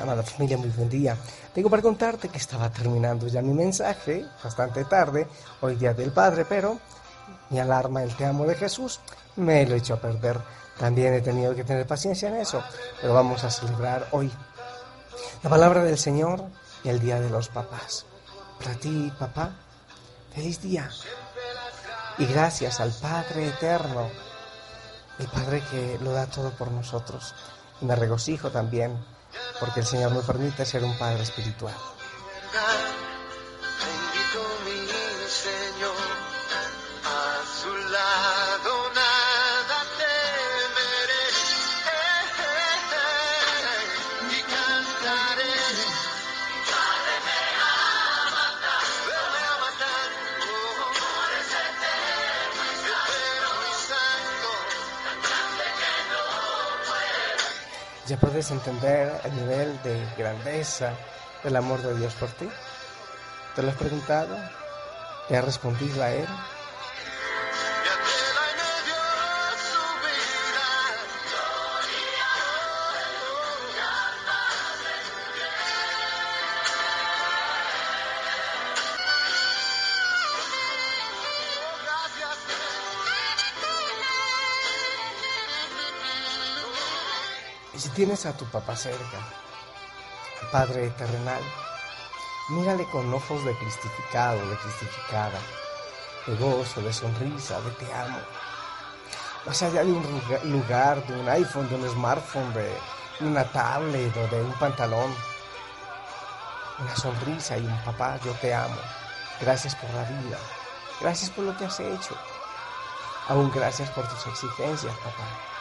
amada familia, muy buen día. Tengo para contarte que estaba terminando ya mi mensaje, bastante tarde, hoy día del Padre, pero mi alarma, el te amo de Jesús, me lo echó a perder. También he tenido que tener paciencia en eso, pero vamos a celebrar hoy la palabra del Señor y el Día de los Papás. Para ti, papá, feliz día. Y gracias al Padre Eterno, el Padre que lo da todo por nosotros. Me regocijo también porque el Señor me permite ser un Padre espiritual. Ya puedes entender el nivel de grandeza del amor de Dios por ti. ¿Te lo has preguntado? ¿Te has respondido a Él? Y si tienes a tu papá cerca, Padre terrenal, mírale con ojos de cristificado, de cristificada, de gozo, de sonrisa, de te amo. Más allá de un lugar, de un iPhone, de un smartphone, de una tablet o de un pantalón, una sonrisa y un papá, yo te amo. Gracias por la vida. Gracias por lo que has hecho. Aún gracias por tus exigencias, papá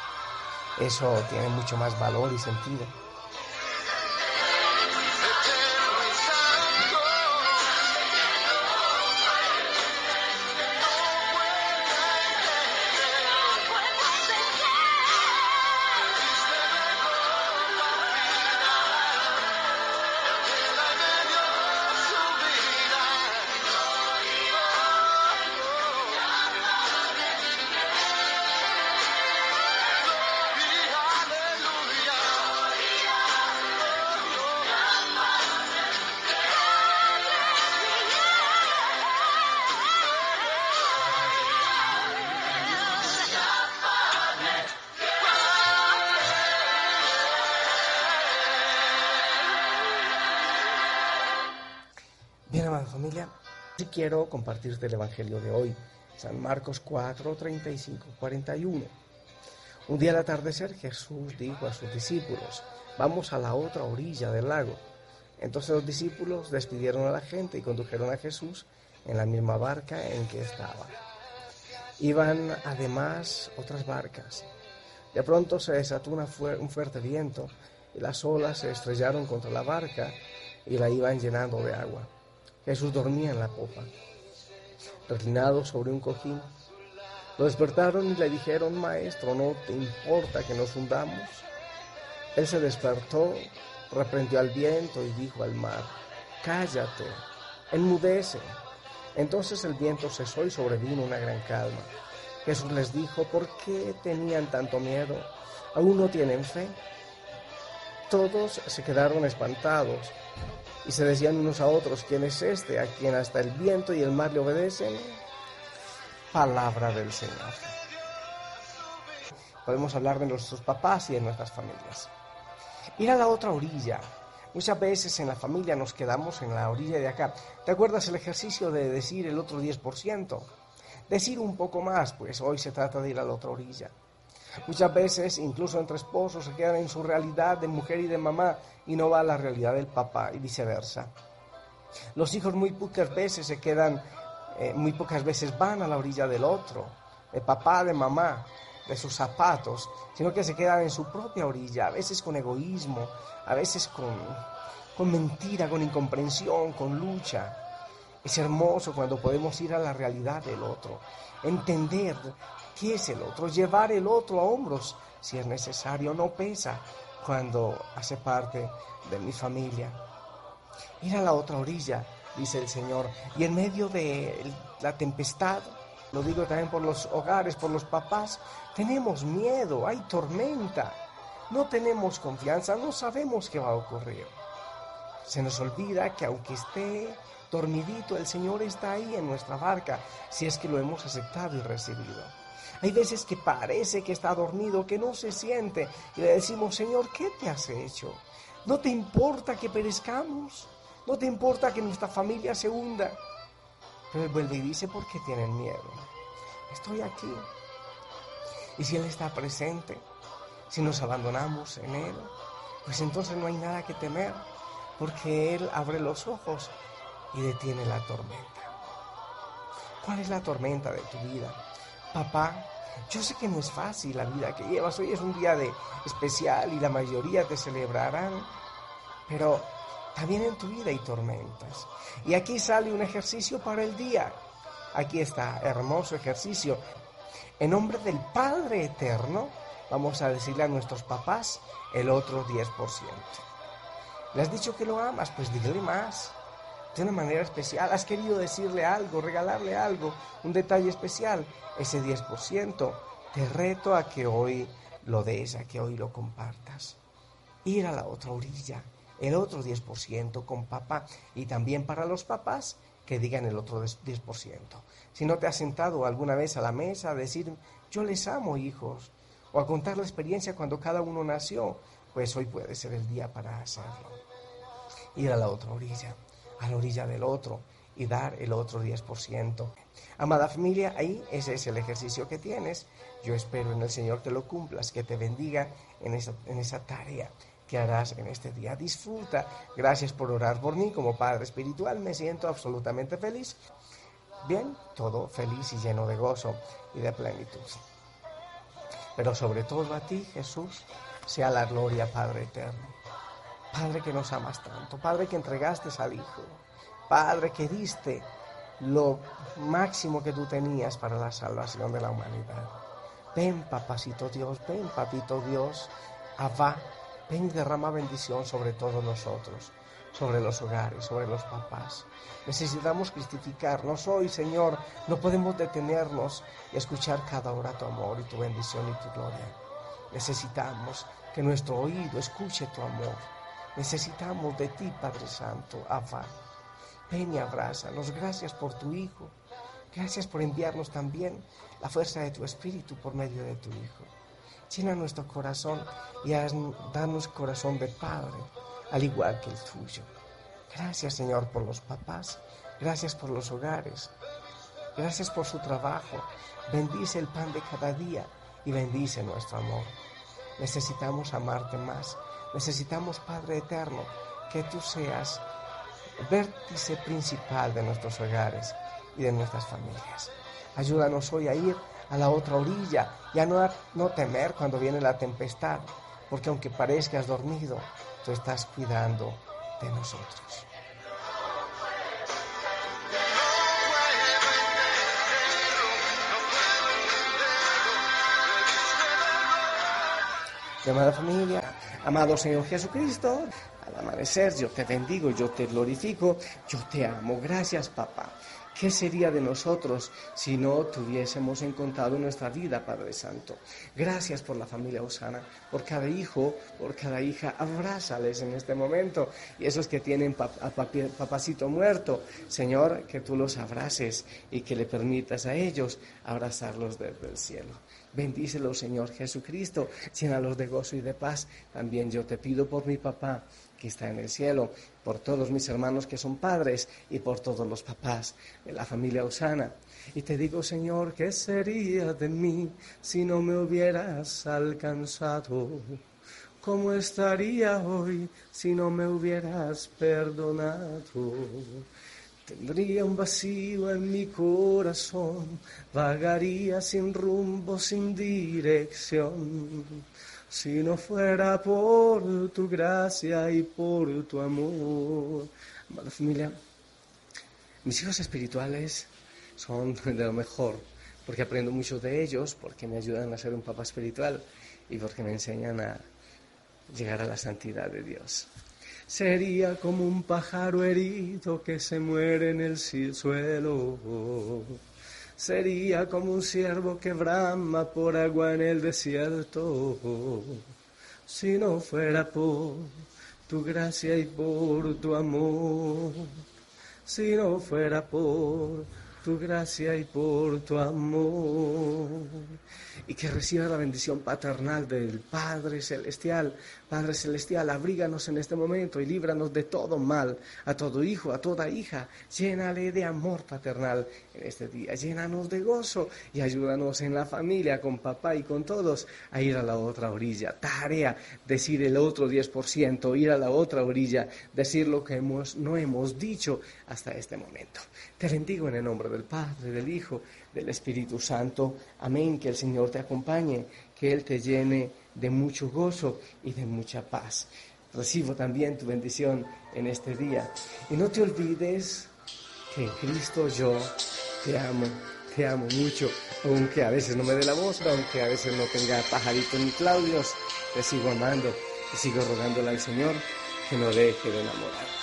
eso tiene mucho más valor y sentido. Quiero compartirte el Evangelio de hoy, San Marcos 4, 35, 41. Un día al atardecer Jesús dijo a sus discípulos, vamos a la otra orilla del lago. Entonces los discípulos despidieron a la gente y condujeron a Jesús en la misma barca en que estaba. Iban además otras barcas. De pronto se desató un fuerte viento y las olas se estrellaron contra la barca y la iban llenando de agua. Jesús dormía en la popa, reclinado sobre un cojín. Lo despertaron y le dijeron, Maestro, ¿no te importa que nos hundamos? Él se despertó, reprendió al viento y dijo al mar, Cállate, enmudece. Entonces el viento cesó y sobrevino una gran calma. Jesús les dijo, ¿por qué tenían tanto miedo? ¿Aún no tienen fe? Todos se quedaron espantados y se decían unos a otros, ¿quién es este a quien hasta el viento y el mar le obedecen? Palabra del Señor. Podemos hablar de nuestros papás y de nuestras familias. Ir a la otra orilla. Muchas veces en la familia nos quedamos en la orilla de acá. ¿Te acuerdas el ejercicio de decir el otro 10%? Decir un poco más, pues hoy se trata de ir a la otra orilla. Muchas veces, incluso entre esposos, se quedan en su realidad de mujer y de mamá y no va a la realidad del papá y viceversa. Los hijos muy pocas veces se quedan, eh, muy pocas veces van a la orilla del otro, de papá, de mamá, de sus zapatos, sino que se quedan en su propia orilla, a veces con egoísmo, a veces con, con mentira, con incomprensión, con lucha. Es hermoso cuando podemos ir a la realidad del otro, entender qué es el otro, llevar el otro a hombros si es necesario, no pesa cuando hace parte de mi familia. Ir a la otra orilla, dice el Señor, y en medio de la tempestad, lo digo también por los hogares, por los papás, tenemos miedo, hay tormenta, no tenemos confianza, no sabemos qué va a ocurrir. Se nos olvida que aunque esté dormidito, el Señor está ahí en nuestra barca, si es que lo hemos aceptado y recibido. Hay veces que parece que está dormido, que no se siente, y le decimos, Señor, ¿qué te has hecho? ¿No te importa que perezcamos? ¿No te importa que nuestra familia se hunda? Pero Él vuelve y dice, ¿por qué tienen miedo? Estoy aquí. Y si Él está presente, si nos abandonamos en Él, pues entonces no hay nada que temer, porque Él abre los ojos y detiene la tormenta. ¿Cuál es la tormenta de tu vida? Papá, yo sé que no es fácil la vida que llevas. Hoy es un día de especial y la mayoría te celebrarán, pero también en tu vida hay tormentas. Y aquí sale un ejercicio para el día. Aquí está, hermoso ejercicio. En nombre del Padre Eterno, vamos a decirle a nuestros papás el otro 10%. ¿Le has dicho que lo amas? Pues dile más. De una manera especial. ¿Has querido decirle algo, regalarle algo, un detalle especial? Ese 10%. Te reto a que hoy lo des, a que hoy lo compartas. Ir a la otra orilla, el otro 10% con papá. Y también para los papás, que digan el otro 10%. Si no te has sentado alguna vez a la mesa a decir, yo les amo, hijos, o a contar la experiencia cuando cada uno nació, pues hoy puede ser el día para hacerlo. Ir a la otra orilla, a la orilla del otro y dar el otro 10%. Amada familia, ahí ese es el ejercicio que tienes. Yo espero en el Señor que lo cumplas, que te bendiga en esa, en esa tarea que harás en este día. Disfruta. Gracias por orar por mí como Padre Espiritual. Me siento absolutamente feliz. Bien, todo feliz y lleno de gozo y de plenitud. Pero sobre todo a ti, Jesús, sea la gloria, Padre eterno. Padre que nos amas tanto, Padre que entregaste al Hijo, Padre que diste lo máximo que tú tenías para la salvación de la humanidad. Ven, papacito Dios, ven, papito Dios, Abba, Ven y derrama bendición sobre todos nosotros, sobre los hogares, sobre los papás. Necesitamos cristificarnos hoy, Señor. No podemos detenernos y escuchar cada hora tu amor y tu bendición y tu gloria. Necesitamos que nuestro oído escuche tu amor. Necesitamos de ti, Padre Santo, Abba. Ven y abrázanos. Gracias por tu Hijo. Gracias por enviarnos también la fuerza de tu Espíritu por medio de tu Hijo. Llena nuestro corazón y danos corazón de Padre, al igual que el tuyo. Gracias, Señor, por los papás. Gracias por los hogares. Gracias por su trabajo. Bendice el pan de cada día y bendice nuestro amor. Necesitamos amarte más. Necesitamos, Padre Eterno, que tú seas vértice principal de nuestros hogares y de nuestras familias. Ayúdanos hoy a ir a la otra orilla, ya no, no temer cuando viene la tempestad, porque aunque parezcas dormido, tú estás cuidando de nosotros. Amada familia, amado Señor Jesucristo, al amanecer yo te bendigo, yo te glorifico, yo te amo. Gracias, papá. ¿Qué sería de nosotros si no tuviésemos encontrado nuestra vida, Padre Santo? Gracias por la familia Osana, por cada hijo, por cada hija. Abrázales en este momento. Y esos que tienen a papacito muerto, Señor, que tú los abraces y que le permitas a ellos abrazarlos desde el cielo. Bendícelos, Señor Jesucristo. Llénalos de gozo y de paz. También yo te pido por mi papá que está en el cielo, por todos mis hermanos que son padres y por todos los papás de la familia Osana. Y te digo, Señor, ¿qué sería de mí si no me hubieras alcanzado? ¿Cómo estaría hoy si no me hubieras perdonado? Tendría un vacío en mi corazón, vagaría sin rumbo, sin dirección si no fuera por tu gracia y por tu amor. Amada familia, mis hijos espirituales son de lo mejor, porque aprendo mucho de ellos, porque me ayudan a ser un papá espiritual y porque me enseñan a llegar a la santidad de Dios. Sería como un pájaro herido que se muere en el suelo sería como un ciervo que brama por agua en el desierto. si no fuera por tu gracia y por tu amor, si no fuera por tu gracia y por tu amor. Y que reciba la bendición paternal del Padre Celestial. Padre Celestial, abríganos en este momento y líbranos de todo mal, a todo hijo, a toda hija. Llénale de amor paternal en este día. Llénanos de gozo y ayúdanos en la familia, con papá y con todos, a ir a la otra orilla. Tarea, decir el otro 10%, ir a la otra orilla, decir lo que hemos, no hemos dicho hasta este momento. Te bendigo en el nombre del Padre, del Hijo, del Espíritu Santo. Amén. Que el Señor te acompañe, que Él te llene de mucho gozo y de mucha paz. Recibo también tu bendición en este día. Y no te olvides que en Cristo yo te amo, te amo mucho, aunque a veces no me dé la voz, aunque a veces no tenga pajarito ni claudios, te sigo amando, te sigo rogándole al Señor que no deje de enamorarte.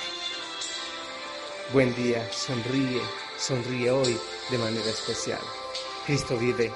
Buen día, sonríe, sonríe hoy de manera especial. Cristo vive.